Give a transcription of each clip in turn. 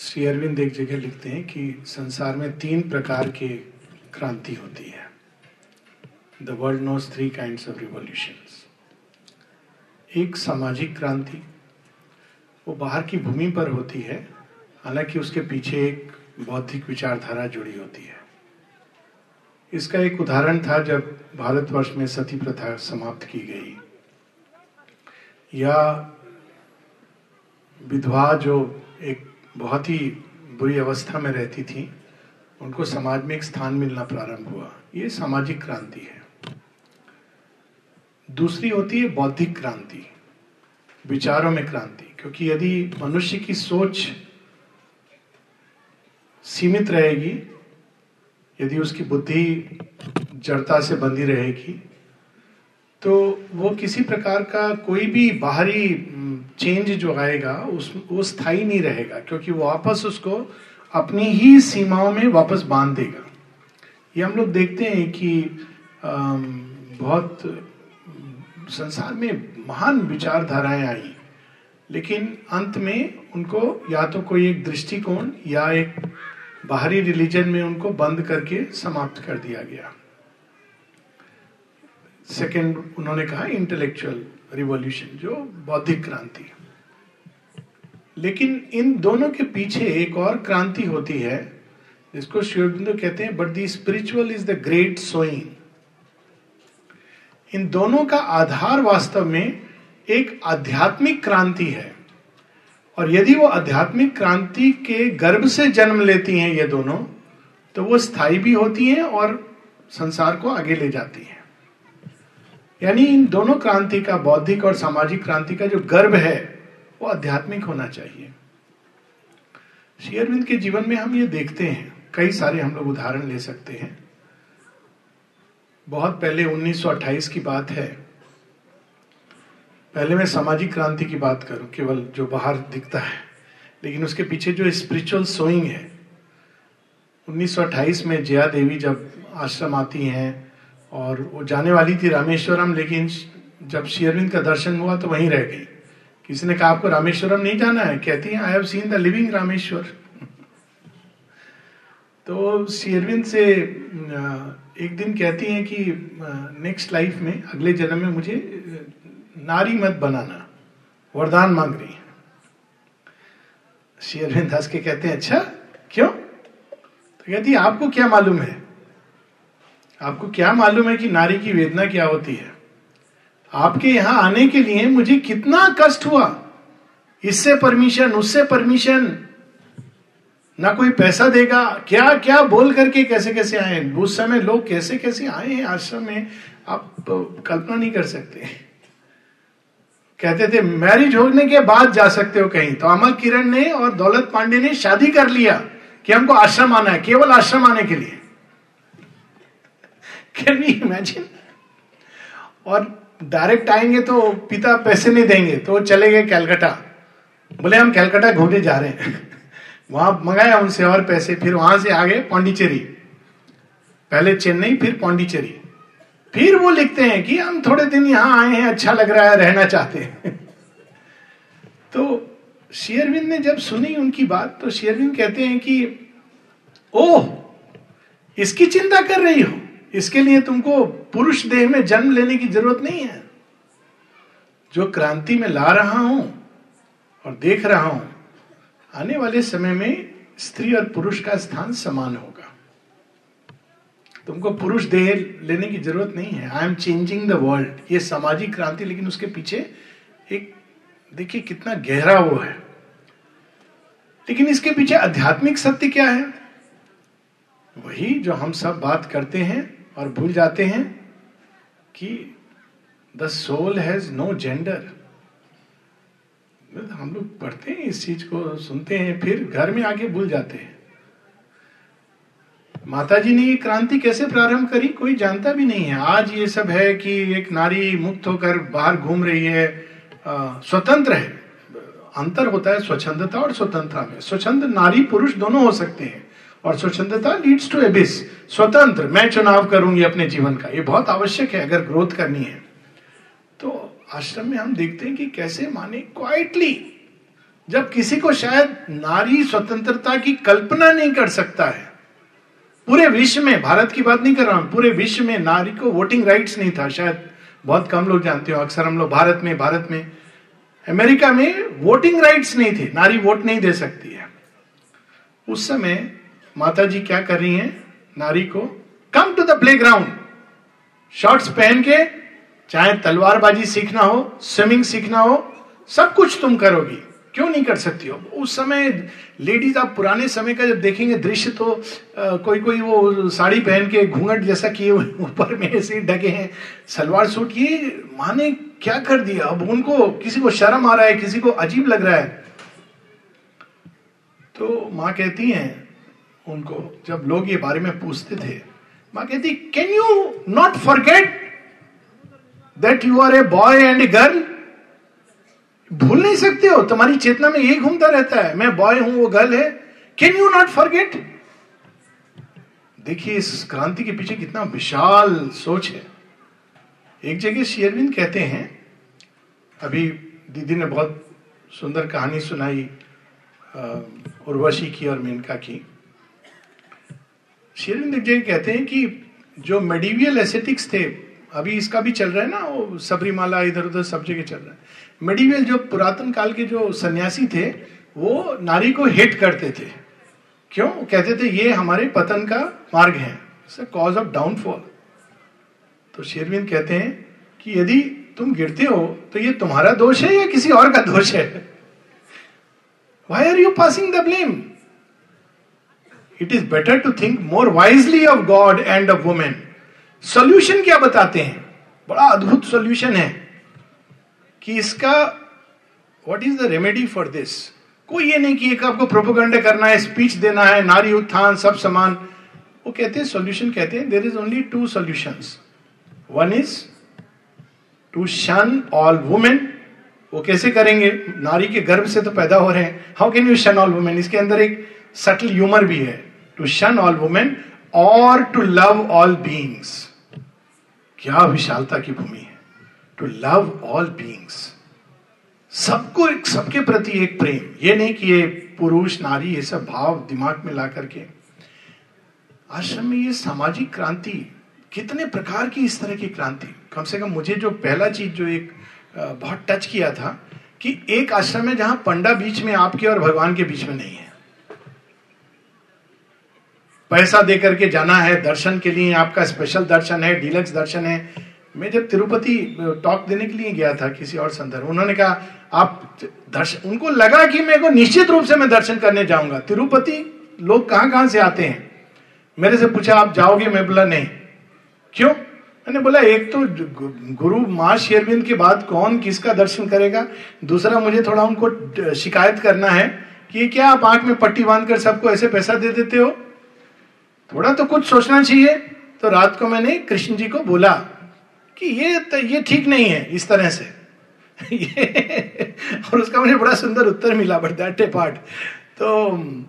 श्री अरविंद एक जगह लिखते हैं कि संसार में तीन प्रकार के क्रांति होती है। The world knows three kind of revolution एक सामाजिक क्रांति, वो बाहर की भूमि पर होती है, हालाँकि उसके पीछे एक बौद्धिक विचारधारा जुड़ी होती है। इसका एक उदाहरण था जब भारतवर्ष में सती प्रथा समाप्त की गई। या विधवा जो एक बहुत ही बुरी अवस्था में रहती थी। उनको समाज में एक स्थान मिलना प्रारंभ हुआ। ये सामाजिक क्रांति है। दूसरी होती है बौद्धिक क्रांति, विचारों में क्रांति। क्योंकि यदि मनुष्य की सोच सीमित रहेगी, यदि उसकी बुद्धि जड़ता से बंधी रहेगी तो वो किसी प्रकार का कोई भी बाहरी चेंज जो आएगा, उस, वो स्थायी नहीं रहेगा, क्योंकि वो वापस उसको अपनी ही सीमाओं में वापस बाँध देगा। ये हम लोग देखते हैं कि बहुत संसार में महान विचारधाराएँ आई, लेकिन अंत में उनको या तो कोई एक दृष्टिकोण या एक बाहरी रिलीजन में उनको बंद करके समाप्त कर दिया गया। सेकंड उन्होंने कहा इंटेलेक्चुअल रिवॉल्यूशन जो बौद्धिक क्रांति लेकिन इन दोनों के पीछे एक और क्रांति होती है, जिसको शिवबिंदु कहते हैं but the spiritual is the great sowing इन दोनों का आधार वास्तव में एक आध्यात्मिक क्रांति है। और यदि वो आध्यात्मिक क्रांति के गर्भ से जन्म लेती हैं ये दोनों तो वो स्थायी भी होती हैं और संसार को आगे ले जाती हैं। यानी इन दोनों क्रांति का, बौद्धिक और सामाजिक क्रांति का जो गर्भ है, वो आध्यात्मिक होना चाहिए। शेयरविंद के जीवन में हम ये देखते हैं, कई सारे हम लोग उदाहरण ले सकते हैं। बहुत पहले 1928 की बात है। पहले मैं सामाजिक क्रांति की बात करूँ, केवल जो बाहर दिखता है, लेकिन उसके पीछे जो स्पिरिचुअल सोइंग है। 1928 में जया देवी जब आश्रम आती हैं और वो जाने वाली थी रामेश्वरम, लेकिन जब शेयरविंद का दर्शन हुआ तो वहीं रह गई। किसी ने कहा, आपको रामेश्वरम नहीं जाना है? कहती है I have seen the living Rameshwar तो शेयरविंद से एक दिन कहती हैं कि नेक्स्ट लाइफ में, अगले जन्म में मुझे नारी मत बनाना। वरदान मांग रही है। श्री दास के कहते हैं अच्छा क्यों? तो कहती आपको क्या मालूम है? आपको क्या मालूम है कि नारी की वेदना क्या होती है? आपके यहाँ आने के लिए मुझे कितना कष्ट हुआ। इससे परमिशन, उससे परमिशन। ना कोई पैसा देगा। क्या क्या बोल करके कैसे कैसे आए उस समय लोग कैसे कैसे आए हैं? आश्रम में आप कल्पना नहीं कर सकते। कहते थे, मैरिज होने के बाद जा सकते हो कहीं। तो अमल किरण ने और दौलत पांडे ने शादी कर लिया कि हमको आश्रम आना है, केवल आश्रम आने के लिए। कैन वी इमेजिन और डायरेक्ट आएँगे तो पिता पैसे नहीं देंगे तो चले गए कैलकाटा। बोले, हम कैलकाटा घूमने जा रहे हैं। वहाँ मंगाया उनसे और पैसे, फिर वहाँ से आगे पांडिचेरी। पहले चेन्नई, फिर पांडिचेरी। फिर वो लिखते हैं कि हम थोड़े दिन यहाँ आए हैं अच्छा लग रहा है, रहना चाहते हैं। तो शेयरविंद ने जब सुनी उनकी बात तो शेयरविंद कहते हैं कि, ओह, इसकी चिंता कर रही हो? इसके लिए तुमको पुरुष देह में जन्म लेने की ज़रूरत नहीं है। जो क्रांति में ला रहा हूँ और देख रहा हूँ, आने वाले समय में स्त्री और पुरुष का स्थान समान होगा। तुमको पुरुष देह लेने की ज़रूरत नहीं है। I am changing the world ये सामाजिक क्रांति, लेकिन उसके पीछे एक, देखिए कितना गहरा वो है। लेकिन इसके पीछे आध्यात्मिक सत्य क्या है? वही जो हम सब बात करते हैं और भूल जाते हैं कि the soul has no gender हम लोग पढ़ते हैं इस चीज़ को, सुनते हैं, फिर घर में आके भूल जाते हैं। माता जी ने ये क्रांति कैसे प्रारंभ करी? कोई जानता भी नहीं है। आज ये सब है कि एक नारी मुक्त होकर बाहर घूम रही है स्वतंत्र है। अंतर होता है स्वच्छंदता और स्वतंत्रता में। स्वच्छंद नारी पुरुष दोनों हो सकते हैं। और स्वच्छंदता लीड्स टू एबिस स्वतंत्र, मैं चुनाव करूँगी अपने जीवन का। ये बहुत आवश्यक है अगर ग्रोथ करनी है। तो आश्रम में हम देखते हैं कि कैसे माने क्वाइटली जब किसी को शायद नारी स्वतंत्रता की कल्पना नहीं कर सकता है। पूरे विश्व में, भारत की बात नहीं कर रहा हूँ, पूरे विश्व में नारी को वोटिंग राइट्स नहीं था। शायद बहुत कम लोग जानते हो, अक्सर हम लोग भारत में भारत में, अमेरिका में वोटिंग राइट्स नहीं थे। नारी वोट नहीं दे सकती है। उस समय माता जी क्या कर रही हैं? नारी को come to the playground shorts पहन के चाहे तलवारबाजी सीखना हो स्विमिंग सीखना हो सब कुछ तुम करोगी। क्यों नहीं कर सकती हो? उस समय लेडीज़ आप पुराने समय का जब देखेंगे दृश्य तो आ, कोई कोई वो साड़ी पहन के घूंघट जैसा किए हुए ऊपर में ऐसे ढके हैं। सलवार सूट ये माने क्या कर दिया? अब उनको किसी को शर्म आ रहा है किसी को अजीब लग रहा है। तो माँ कहती हैं उनको, जब लोग ये बारे में पूछते थे, माँ कहती can you not forget that you are a boy and a girl भूल नहीं सकते हो, तुम्हारी चेतना में यही घूमता रहता है, मैं बॉय हूँ, वो गर्ल है। कैन यू नॉट फॉरगेट देखिए, इस क्रांति के पीछे कितना विशाल सोच है। एक जगह शेयरविंद कहते हैं, अभी दीदी ने बहुत सुंदर कहानी सुनाई उर्वशी की और मेनका की। शेरविंद जगह कहते हैं कि जो मेडिवियल एसेटिक्स थे, अभी इसका भी चल रहा है ना, वो सबरीमाला इधर उधर सब जगह चल रहा है। मेडिवल जो पुरातन काल के जो सन्यासी थे, वो नारी को हिट करते थे। क्यों? कहते थे, ये हमारे पतन का मार्ग है। कॉज ऑफ़ डाउनफॉल तो शेरविंद कहते हैं कि यदि तुम गिरते हो तो ये तुम्हारा दोष है या किसी और का दोष है? Why are you passing the blame it is better to think more wisely of God and of women solution क्या बताते हैं? बड़ा अद्भुत सोल्यूशन है कि इसका what is the remedy for this कोई ये नहीं कि एक आपको प्रोपोगंडा करना है स्पीच देना है, नारी उत्थान, सब समान। वो कहते हैं सोल्यूशन कहते हैं there is only two solution one is to shun all women वो कैसे करेंगे? नारी के गर्भ से तो पैदा हो रहे हैं। How can you shun all women इसके अंदर एक सटल ह्यूमर भी है। टू शन ऑल वुमेन और टू लव ऑल बींग्स क्या विशालता की भूमि है? टू लव ऑल बींग्स सबको एक, सबके प्रति एक प्रेम। ये नहीं कि ये पुरुष, नारी, ये सब भाव दिमाग में ला करके। आश्रम में ये सामाजिक क्रांति, कितने प्रकार की इस तरह की क्रांति। कम से कम मुझे जो पहला चीज़, जो एक बहुत टच किया था कि एक आश्रम है जहाँ पंडा बीच में आपके और भगवान के बीच में नहीं है। पैसा दे करके जाना है, दर्शन के लिए आपका स्पेशल दर्शन है डीलक्स दर्शन है। मैं जब तिरुपति टॉक देने के लिए गया था किसी और संदर्भ, उन्होंने कहा, आप दर्शन उनको लगा कि मेरे को निश्चित रूप से मैं दर्शन करने जाऊँगा। तिरुपति लोग कहाँ कहाँ से आते हैं? मेरे से पूछा, आप जाओगे? मैं बोला, नहीं। क्यों? मैंने बोला, एक तो गुरु माँ शेरविंद के बाद कौन किसका दर्शन करेगा? दूसरा, मुझे थोड़ा उनको शिकायत करना है कि क्या आप आँख में पट्टी बांधकर सबको ऐसे पैसा दे देते हो? थोड़ा तो कुछ सोचना चाहिए। तो रात को मैंने कृष्ण जी को बोला कि ये तो ये ठीक नहीं है इस तरह से। और उसका मुझे बड़ा सुंदर उत्तर मिला, बट दैट ए पार्ट। तो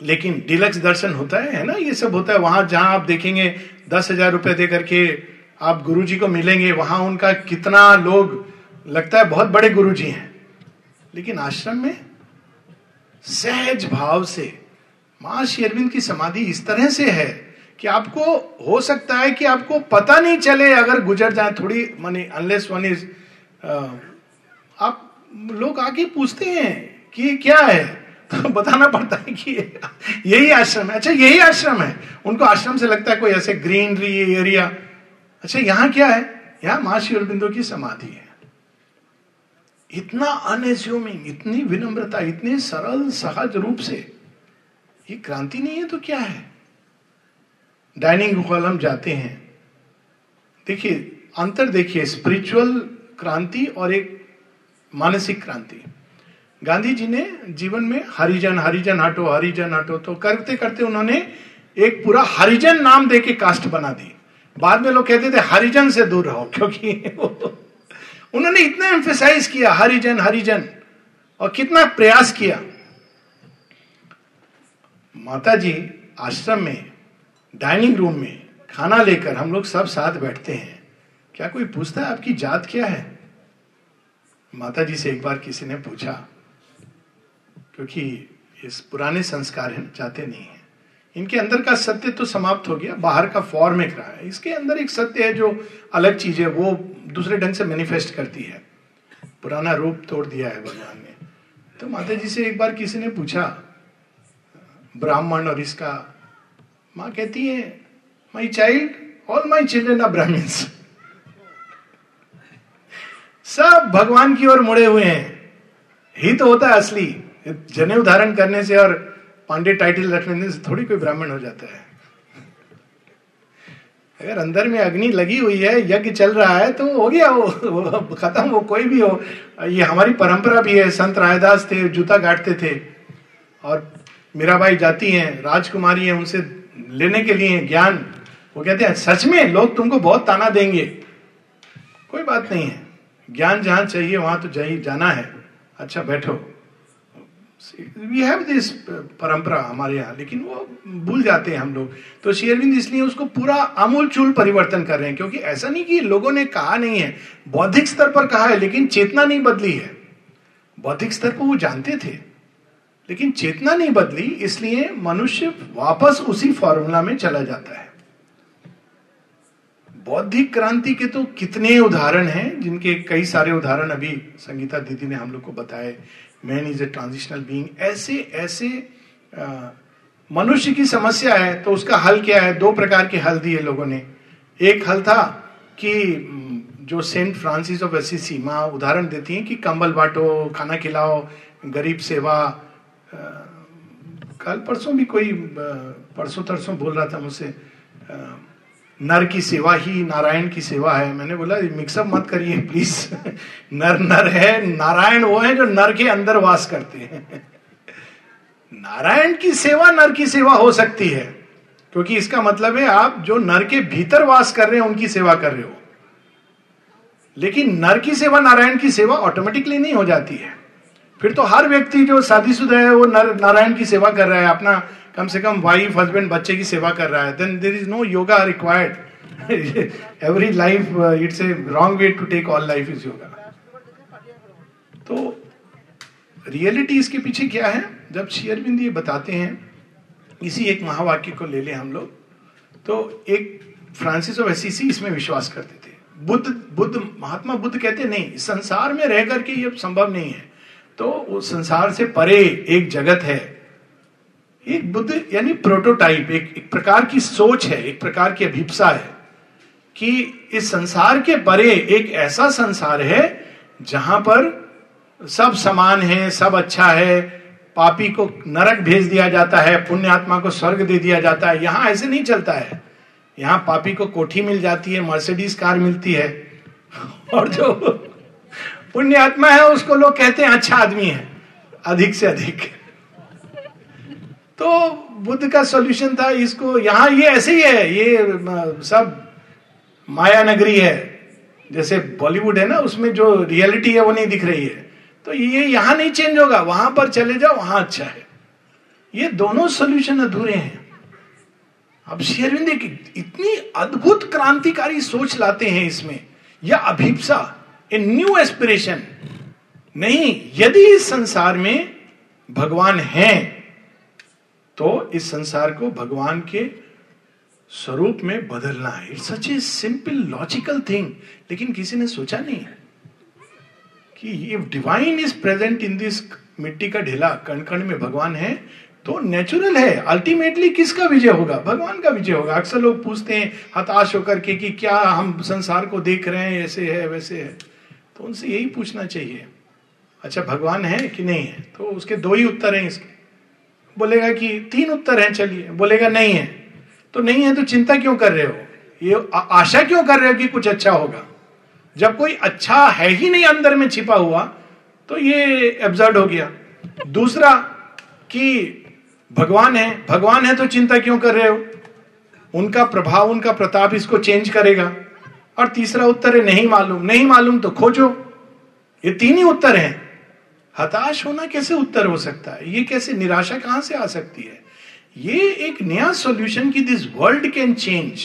लेकिन डिलक्स दर्शन होता है है ना? ये सब होता है। वहाँ जहाँ आप देखेंगे, दस हज़ार रुपए दे करके आप गुरु जी को मिलेंगे, वहाँ उनका कितना लोग, लगता है बहुत बड़े गुरु जी हैं। लेकिन आश्रम में सहज भाव से माँ शेरविंद की समाधि इस तरह से है कि आपको, हो सकता है कि आपको पता नहीं चले अगर गुजर जाए थोड़ी, मानी अनलेस वन इज़ आप लोग आके पूछते हैं कि ये क्या है? तो बताना पड़ता है कि यही आश्रम है। अच्छा यही आश्रम है। उनको आश्रम से लगता है कोई ऐसे ग्रीनरी एरिया अच्छा यहाँ क्या है? यहाँ माँ बिंदु की समाधि है। इतना अनएज्यूमिंग इतनी विनम्रता, इतने सरल, सहज रूप से ये क्रांति नहीं है तो क्या है? डाइनिंग हॉल हम जाते हैं। देखिए, अंतर देखिए स्पिरिचुअल क्रांति और एक मानसिक क्रांति। गांधी जी ने जीवन में हरिजन हरिजन हटो हरिजन हटो तो करते करते उन्होंने एक पूरा हरिजन नाम दे के कास्ट बना दी। बाद में लोग कहते थे, हरिजन से दूर रहो, क्योंकि उन्होंने इतना एम्फेसाइज किया, हरिजन हरिजन, और कितना प्रयास किया। माता जी आश्रम में, डाइनिंग रूम में खाना लेकर हम लोग सब साथ बैठते हैं। क्या कोई पूछता है आपकी जात क्या है? माता जी से एक बार किसी ने पूछा, क्योंकि इस पुराने संस्कार है चाहते नहीं है। इनके अंदर का सत्य तो समाप्त हो गया, बाहर का फॉर्म एक रहा है। इसके अंदर एक सत्य है जो अलग चीज़ है, वो दूसरे ढंग से मैनिफेस्ट करती है। पुराना रूप तोड़ दिया है भगवान ने। तो माता जी से एक बार किसी ने पूछा ब्राह्मण और इसका माँ कहती है my child all my children are Brahmans सब भगवान की ओर मुड़े हुए हैं। ही तो होता है असली। जने उदाहरण करने से और पांडे टाइटल रखने से थोड़ी कोई ब्राह्मण हो जाता है। अगर अंदर में अग्नि लगी हुई है यज्ञ चल रहा है तो हो गया वो, वो खत्म वो कोई भी हो। ये हमारी परंपरा भी है संत रायदास थे जूता गाटते थे। और मीराबाई जाती हैं, राजकुमारी है, उनसे लेने के लिए ज्ञान। वो कहते हैं, सच में लोग तुमको बहुत ताना देंगे। कोई बात नहीं है। ज्ञान जहाँ चाहिए, वहाँ तो जाइए जाना है। अच्छा बैठो। वी हैव दिस परंपरा हमारे यहाँ, लेकिन वो भूल जाते हैं हम लोग। तो शेयरविंद इसलिए उसको पूरा आमूल चूल परिवर्तन कर रहे हैं, क्योंकि ऐसा नहीं कि लोगों ने कहा नहीं है। बौद्धिक स्तर पर कहा है, लेकिन चेतना नहीं बदली है। बौद्धिक स्तर पर वो जानते थे। लेकिन चेतना नहीं बदली, इसलिए मनुष्य वापस उसी फॉर्मूला में चला जाता है। बौद्धिक क्रांति के तो कितने उदाहरण हैं, जिनके कई सारे उदाहरण अभी संगीता दीदी ने हम लोग को बताए। Man is a transitional being ऐसे ऐसे मनुष्य की समस्या है तो उसका हल क्या है? दो प्रकार के हल दिए लोगों ने। एक हल था कि जो सेंट फ्रांसिस ऑफ़ एसिसी माँ उदाहरण देती हैं कि कंबल बांटो, खाना खिलाओ, गरीब सेवा कल परसों भी कोई परसों तरसों बोल रहा था मुझसे नर की सेवा ही नारायण की सेवा है। मैंने बोला मिक्सअप मत करिए प्लीज़ नर नर है, नारायण वो है जो नर के अंदर वास करते हैं। नारायण की सेवा नर की सेवा हो सकती है, क्योंकि इसका मतलब है आप जो नर के भीतर वास कर रहे हैं, उनकी सेवा कर रहे हो। लेकिन नर की सेवा नारायण की सेवा ऑटोमेटिकली नहीं हो जाती है। फिर तो हर व्यक्ति जो शादीशुदा है, वो नर, नारायण की सेवा कर रहा है, अपना कम से कम वाइफ हस्बैंड बच्चे की सेवा कर रहा है। Then there is no yoga required every life it's a wrong way to take all life is yoga तो रियलिटी इसके पीछे क्या है? जब शेयरबिंद ये बताते हैं, इसी एक महावाक्य को ले लें हम लोग तो एक फ्रांसिस ऑफ़ एसीसी इसमें विश्वास करते थे। बुद्ध बुद्ध, महात्मा बुद्ध कहते नहीं, संसार में रह करके ये संभव नहीं है। तो उस संसार से परे एक जगत है। एक बुद्ध यानी प्रोटोटाइप एक, एक प्रकार की सोच है एक प्रकार की अभिप्सा है कि इस संसार के परे एक ऐसा संसार है जहाँ पर सब समान है सब अच्छा है पापी को नरक भेज दिया जाता है पुण्य आत्मा को स्वर्ग दे दिया जाता है यहाँ ऐसे नहीं चलता है। यहाँ पापी को कोठी मिल जाती है मर्सिडीज कार मिलती है। और जो पुण्य आत्मा है, उसको लोग कहते हैं अच्छा आदमी है। अधिक से अधिक। तो बुद्ध का सॉल्यूशन था, इसको यहाँ ये ऐसे ही है, ये सब माया नगरी है। जैसे बॉलीवुड है ना, उसमें जो रियलिटी है, वो नहीं दिख रही है। तो ये यहाँ नहीं चेंज होगा, वहाँ पर चले जाओ, वहाँ अच्छा है। ये दोनों सोल्यूशन अधूरे हैं। अब शेरविंद इतनी अद्भुत क्रांतिकारी सोच लाते हैं इसमें, या अभिप्सा। A new aspiration. नहीं, यदि इस संसार में भगवान है तो इस संसार को भगवान के स्वरूप में बदलना है। It's such a simple logical thing लेकिन किसी ने सोचा नहीं कि if divine is present in this मिट्टी का ढेला कण कण में भगवान है तो नेचुरल है। अल्टीमेटली किसका विजय होगा? भगवान का विजय होगा। अक्सर लोग पूछते हैं, हताश होकर के कि क्या हम संसार को देख रहे हैं, ऐसे है, वैसे है। तो उनसे यही पूछना चाहिए। अच्छा भगवान है कि नहीं है? तो उसके दो ही उत्तर हैं इसके। बोलेगा कि तीन उत्तर हैं, चलिए। बोलेगा, नहीं है। तो नहीं है तो चिंता क्यों कर रहे हो? ये आशा क्यों कर रहे हो कि कुछ अच्छा होगा? जब कोई अच्छा है ही नहीं अंदर में छिपा हुआ तो ये एब्जर्ड हो गया। दूसरा कि भगवान है भगवान है तो चिंता क्यों कर रहे हो? उनका प्रभाव, उनका प्रताप इसको चेंज करेगा। और तीसरा उत्तर है, नहीं मालूम। नहीं मालूम तो खोजो। ये तीन ही उत्तर हैं। हताश होना कैसे उत्तर हो सकता है? ये कैसे निराशा कहाँ से आ सकती है? ये एक नया सॉल्यूशन की this world can change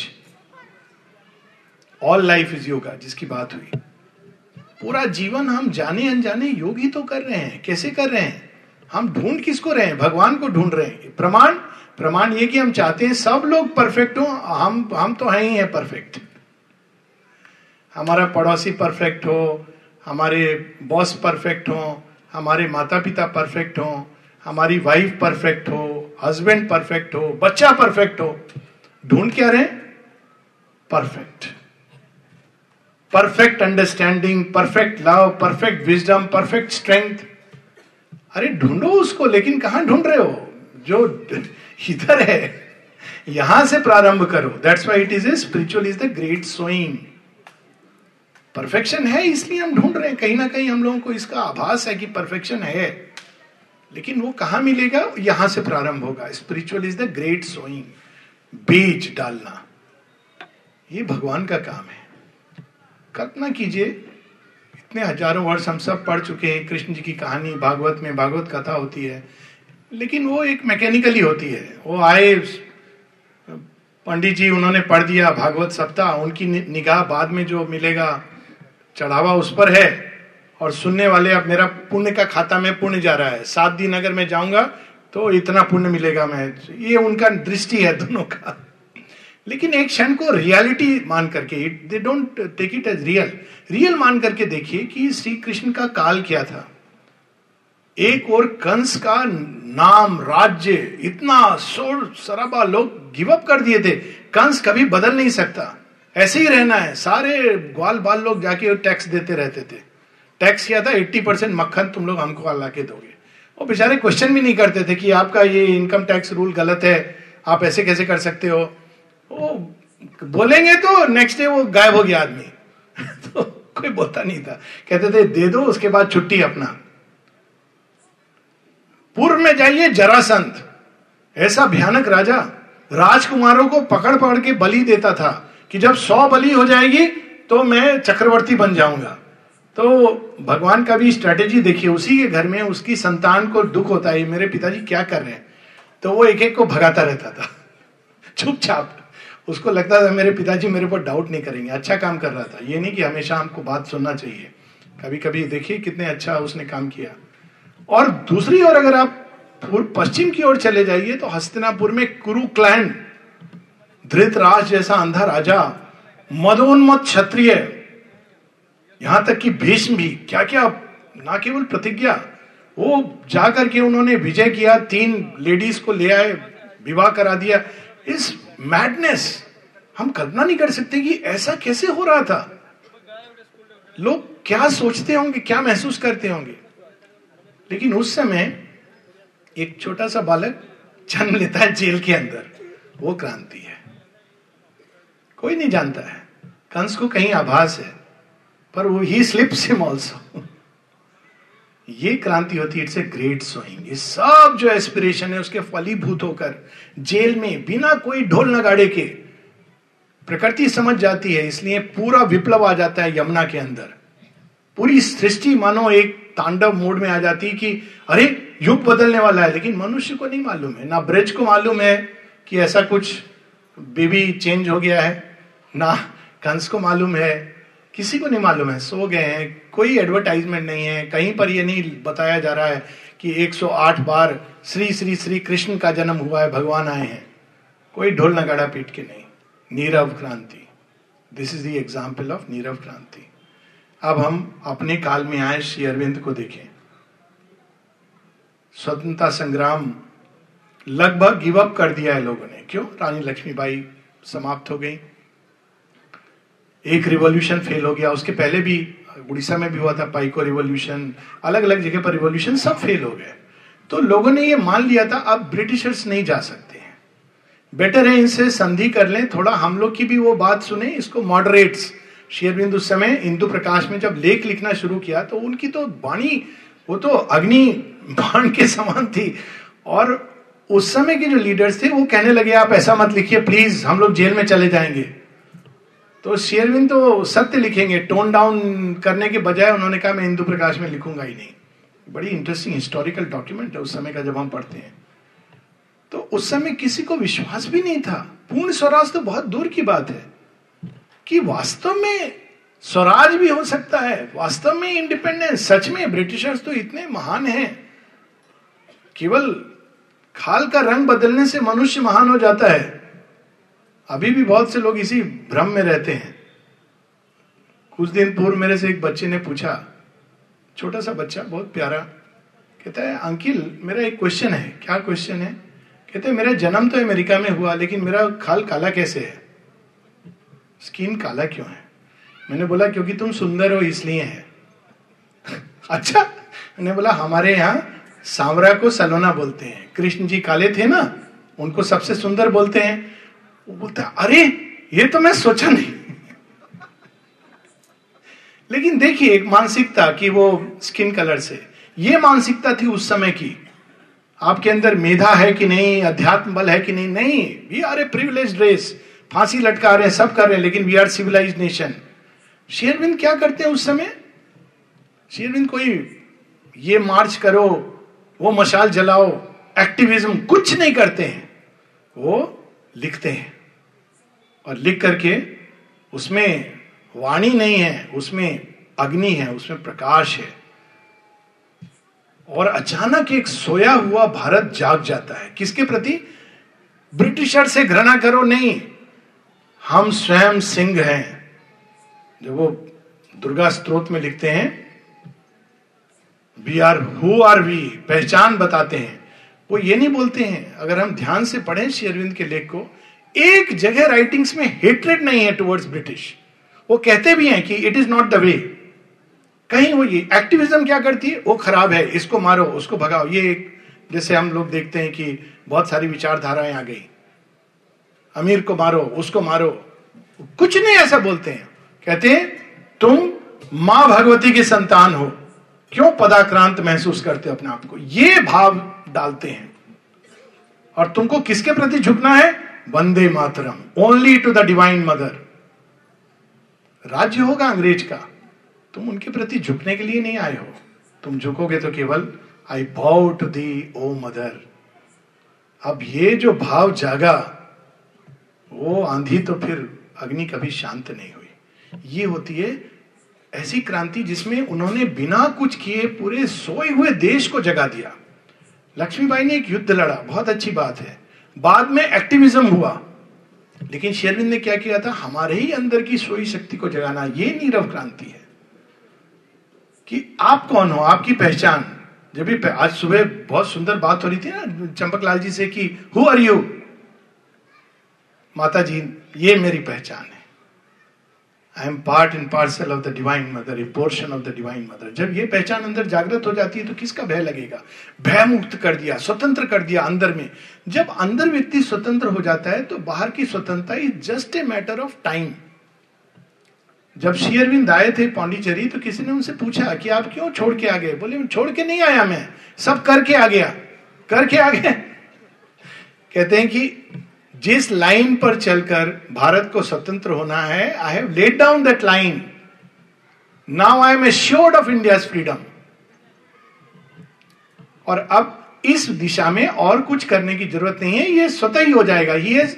all life is yoga जिसकी बात हुई। पूरा जीवन हम जाने अनजाने योग ही तो कर रहे हैं। कैसे कर रहे हैं? हम ढूंढ किसको रहे हैं? भगवान को ढूंढ रहे हैं। प्रमाण? प्रमाण ये कि हम चाहते हैं सब लोग परफेक्ट हो। हम हम तो हैं ही हैं परफेक्ट हमारा पड़ोसी परफेक्ट हो, हमारे बॉस परफेक्ट हो, हमारे माता पिता परफेक्ट हो, हमारी वाइफ परफेक्ट हो हस्बैंड परफेक्ट हो, बच्चा परफेक्ट हो, ढूंढ क्या रहे? Perfect perfect understanding perfect love perfect wisdom perfect strength अरे ढूंढो उसको, लेकिन कहाँ ढूंढ रहे हो? जो इधर है, यहाँ से प्रारंभ करो। That's why it is a spiritual is the great sowing perfection है, इसलिए हम ढूंढ रहे हैं, कहीं ना कहीं हम लोगों को इसका आभास है कि परफेक्शन है। लेकिन वो कहाँ मिलेगा? यहाँ से प्रारंभ होगा। Spiritual is the great sowing बीज डालना। ये भगवान का काम है। कल्पना कीजिए, इतने हज़ारों वर्ष हम सब पढ़ चुके हैं, कृष्ण जी की कहानी, भागवत में भागवत कथा होती है। लेकिन वो एक मैकेनिकली होती है। वो आए, पंडित जी, उन्होंने पढ़ दिया, भागवत सप्ताह, उनकी निगाह बाद में जो मिलेगा चढ़ावा उस पर है और सुनने वाले, अब मेरा पुण्य का खाता में पुण्य जा रहा है। सात दिन अगर मैं जाऊँगा तो इतना पुण्य मिलेगा मैं। ये उनका दृष्टि है दोनों का। लेकिन एक क्षण को रियलिटी मान करके they don't take it as real real मान करके देखिए कि श्री कृष्ण का काल क्या था। एक और कंस का नाम, राज्य, इतना शोर शराबा लोग गिव अप कर दिए थे। कंस कभी बदल नहीं सकता। ऐसे ही रहना है। सारे ग्वाल बाल लोग जाके टैक्स देते रहते थे। टैक्स किया था एट्टी परसेंट मक्खन तुम लोग हमको अल्लाह के दोगे। वो बेचारे क्वेश्चन भी नहीं करते थे कि आपका ये इनकम टैक्स रूल गलत है, आप ऐसे कैसे कर सकते हो? वो बोलेंगे तो नेक्स्ट डे वो गायब हो गया आदमी। तो कोई बोलता नहीं था। कहते थे, दे दो, उसके बाद छुट्टी अपना। पूर्व में जाइए जरासंत ऐसा भयानक राजा राजकुमारों को पकड़ पकड़ के बलि देता था। कि जब सौ बलि हो जाएगी तो मैं चक्रवर्ती बन जाऊँगा। तो भगवान का भी स्ट्रेटेजी देखिए, उसी के घर में उसकी संतान को दुख होता है मेरे पिताजी क्या कर रहे हैं? तो वो एक एक को भगाता रहता था। चुपचाप। उसको लगता था, मेरे पिताजी मेरे ऊपर डाउट नहीं करेंगे अच्छा काम कर रहा था। ये नहीं कि हमेशा हमको बात सुनना चाहिए। कभी कभी देखिए कितने अच्छा उसने काम किया। और दूसरी ओर अगर आप पूर्व पश्चिम की ओर चले जाइए तो हस्तिनापुर में कुरु क्लैन धृतराज जैसा अंधा राजा, मदोन्मत क्षत्रिय। यहाँ तक कि भीष्म भी। क्या क्या? ना केवल प्रतिज्ञा। वो जाकर के उन्होंने विजय किया, तीन लेडीज़ को ले आए, विवाह करा दिया। इस मैडनेस हम कल्पना नहीं कर सकते कि ऐसा कैसे हो रहा था। लोग क्या सोचते होंगे, क्या महसूस करते होंगे? लेकिन उस समय एक छोटा सा बालक जन्म लेता है जेल के अंदर। वो क्रांति है। कोई नहीं जानता है। कंस को कहीं आभास है, पर वो ही स्लिप्स हिम ऑल्सो ये क्रांति होती है इट्स ए ग्रेट सोइंग। ये सब जो एस्पिरेशन है, उसके फलीभूत होकर जेल में बिना कोई ढोल नगाड़े के प्रकृति समझ जाती है, इसलिए पूरा विप्लव आ जाता है यमुना के अंदर। पूरी सृष्टि मानो एक तांडव मोड में आ जाती है कि अरे, युग बदलने वाला है, लेकिन मनुष्य को नहीं मालूम है, ना ब्रज को मालूम है कि ऐसा कुछ बेबी चेंज हो गया है। ना, कंस को मालूम है, किसी को नहीं मालूम है, सो गए हैं, कोई एडवर्टाइजमेंट नहीं है, कहीं पर ये नहीं बताया जा रहा है कि 108 बार श्री श्री श्री कृष्ण का जन्म हुआ है, भगवान आए हैं। कोई ढोल नगाड़ा पीट के नहीं। नीरव क्रांति। This is the example of Nirav क्रांति। अब हम अपने काल में आए, श्री अरविंद को देखें। स्वतंत्रता संग्राम लगभग गिव अप कर दिया है लोगों ने। क्यों? रानी लक्ष्मीबाई समाप्त हो गई। एक रिवॉल्यूशन फेल हो गया, उसके पहले भी, उड़ीसा में भी हुआ था पाइको रिवॉल्यूशन अलग अलग जगह पर रिवॉल्यूशन सब फेल हो गए। तो लोगों ने ये मान लिया था, अब ब्रिटिशर्स नहीं जा सकते हैं। बेटर है इनसे संधि कर लें, थोड़ा हम लोग की भी वो बात सुने, इसको मॉडरेट्स शेयरबिंद उस समय इंदु प्रकाश में जब लेख लिखना शुरू किया तो उनकी तो वाणी, वो तो अग्नि बाण के समान थी। और उस समय के जो लीडर्स थे, वो कहने लगे, आप ऐसा मत लिखिए प्लीज़ हम लोग जेल में चले जाएँगे। तो शेयरविंद तो सत्य लिखेंगे टोन डाउन करने के बजाय उन्होंने कहा, मैं इंदु प्रकाश में लिखूँगा ही नहीं. बड़ी इंटरेस्टिंग हिस्टोरिकल डॉक्यूमेंट है, उस समय का जब हम पढ़ते हैं। तो उस समय किसी को विश्वास भी नहीं था। पूर्ण स्वराज तो बहुत दूर की बात है। कि वास्तव में स्वराज भी हो सकता है, वास्तव में इंडिपेंडेंस सच में ब्रिटिशर्स तो इतने महान हैं। केवल खाल का रंग बदलने से मनुष्य महान हो जाता है। अभी भी बहुत से लोग इसी भ्रम में रहते हैं। कुछ दिन पूर्व मेरे से एक बच्चे ने पूछा, छोटा सा बच्चा, बहुत प्यारा, कहता है, अंकिल, मेरा एक क्वेश्चन है। क्या क्वेश्चन है? कहते हैं, मेरा जन्म तो अमेरिका में हुआ, लेकिन मेरा खाल काला कैसे है? स्किन काला क्यों है? मैंने बोला, क्योंकि तुम सुंदर हो, इसलिए है। अच्छा? मैंने बोला, हमारे यहाँ सांवरा को सलोना बोलते हैं। कृष्ण जी काले थे ना, उनको सबसे सुंदर बोलते हैं। वो बोलता अरे, ये तो मैं सोचा नहीं। लेकिन देखिए एक मानसिकता कि वो स्किन कलर से। ये मानसिकता थी उस समय की। आपके अंदर मेधा है कि नहीं, अध्यात्म बल है कि नहीं? नहीं। We are a privilege race फांसी लटका रहे हैं, सब कर रहे हैं, लेकिन वी आर सिविलाइज नेशन शेरविंद क्या करते हैं उस समय? शेरविंद, कोई ये मार्च करो, वो मशाल जलाओ एक्टिविज्म कुछ नहीं करते हैं। वो लिखते हैं। और लिख करके उसमें वाणी नहीं है, उसमें अग्नि है, उसमें प्रकाश है। और अचानक एक सोया हुआ भारत जाग जाता है। किसके प्रति? ब्रिटिशर से घृणा करो, नहीं। हम स्वयं सिंह हैं। जो वो दुर्गा स्त्रोत में लिखते हैं we are who are we पहचान बताते हैं। वो ये नहीं बोलते हैं, अगर हम ध्यान से पढ़ें शेरविंद के लेख को एक जगह राइटिंग्स में हेट्रेड नहीं है टुवर्ड्स ब्रिटिश वो कहते भी हैं कि it is not the way कहीं वो ये एक्टिविज्म क्या करती है? वो खराब है, इसको मारो, उसको भगाओ। ये एक, जैसे हम लोग देखते हैं कि बहुत सारी विचारधाराएँ आ गई। अमीर को मारो, उसको मारो। कुछ नहीं ऐसा बोलते हैं। कहते हैं, तुम माँ भगवती की संतान हो। क्यों पदाक्रांत महसूस करते हो अपने आप को? ये भाव डालते हैं। और तुमको किसके प्रति झुकना है? Vande Mataram only to the divine mother राज्य होगा अंग्रेज़ का। तुम उनके प्रति झुकने के लिए नहीं आए हो। तुम झुकोगे तो केवल आई बाउ टू दी ओ मदर अब ये जो भाव जागा, वो आंधी तो फिर अग्नि कभी शांत नहीं हुई। ये होती है ऐसी क्रांति जिसमें उन्होंने बिना कुछ किए पूरे सोए हुए देश को जगा दिया। लक्ष्मीबाई ने एक युद्ध लड़ा, बहुत अच्छी बात है। बाद में एक्टिविज्म हुआ। लेकिन शेरविंद ने क्या किया था? हमारे ही अंदर की सोई शक्ति को जगाना ये नीरव क्रांति है कि आप कौन हो? आपकी पहचान। जब भी आज सुबह बहुत सुंदर बात हो रही थी ना, चंपकलाल जी से कि हु आर यू माता जी ये मेरी पहचान है। I am part in parcel of the divine mother a portion of the divine mother जब ये पहचान अंदर जागृत हो जाती है तो किसका भय लगेगा? भय मुक्त कर दिया, स्वतंत्र कर दिया अंदर में। जब अंदर व्यक्ति स्वतंत्र हो जाता है तो बाहर की स्वतंत्रता is just a matter of time जब शेयरविंद आए थे पांडिचेरी तो किसी ने उनसे पूछा कि आप क्यों छोड़ के आ गए? बोले, छोड़ के नहीं आया मैं, सब करके आ गया। करके आ गया। कहते हैं कि जिस लाइन पर चलकर भारत को स्वतंत्र होना है I have let down that line now I am assured of India freedom और अब इस दिशा में और कुछ करने की ज़रूरत नहीं है, ये स्वतः ही हो जाएगा। He has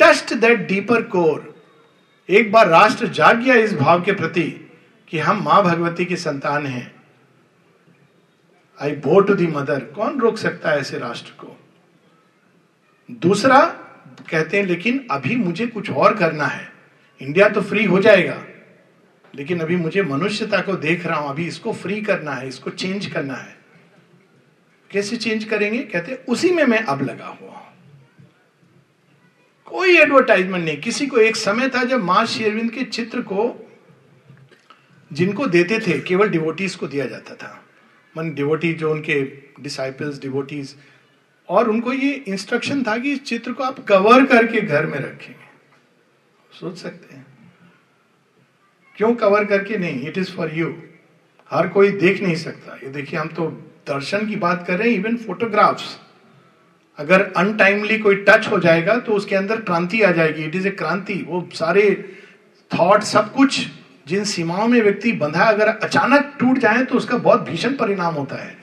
touched that deeper core एक बार राष्ट्र जाग गया इस भाव के प्रति कि हम माँ भगवती की संतान हैं। आई बो टू दी मदर कौन रोक सकता है ऐसे राष्ट्र को? दूसरा कहते हैं, लेकिन अभी मुझे कुछ और करना है। इंडिया तो फ्री हो जाएगा। लेकिन अभी मुझे मनुष्यता को देख रहा हूँ। अभी इसको फ्री करना है, इसको चेंज करना है। कैसे चेंज करेंगे? कहते उसी में मैं अब लगा हुआ हूँ। कोई एडवर्टाइजमेंट नहीं। किसी को एक समय था जब माँ शेरविंद के चित्र को, जिनको देते थे, केवल डिवोटीज को दिया जाता था। मन डिवोटी जो उनके डिसाइपल्स डिवोटीज और उनको ये इंस्ट्रक्शन था कि इस चित्र को आप कवर करके घर में रखेंगे। सोच सकते हैं। क्यों कवर करके नहीं? इट इज़ फॉर यू हर कोई देख नहीं सकता। ये देखिए, हम तो दर्शन की बात कर रहे हैं इवन फोटोग्राफ्स अगर अनटाइमली कोई टच हो जाएगा तो उसके अंदर क्रांति आ जाएगी। इट इज़ ए क्रांति। वो सारे थॉट सब कुछ जिन सीमाओं में व्यक्ति बंधा अगर अचानक टूट जाए तो उसका बहुत भीषण परिणाम होता है।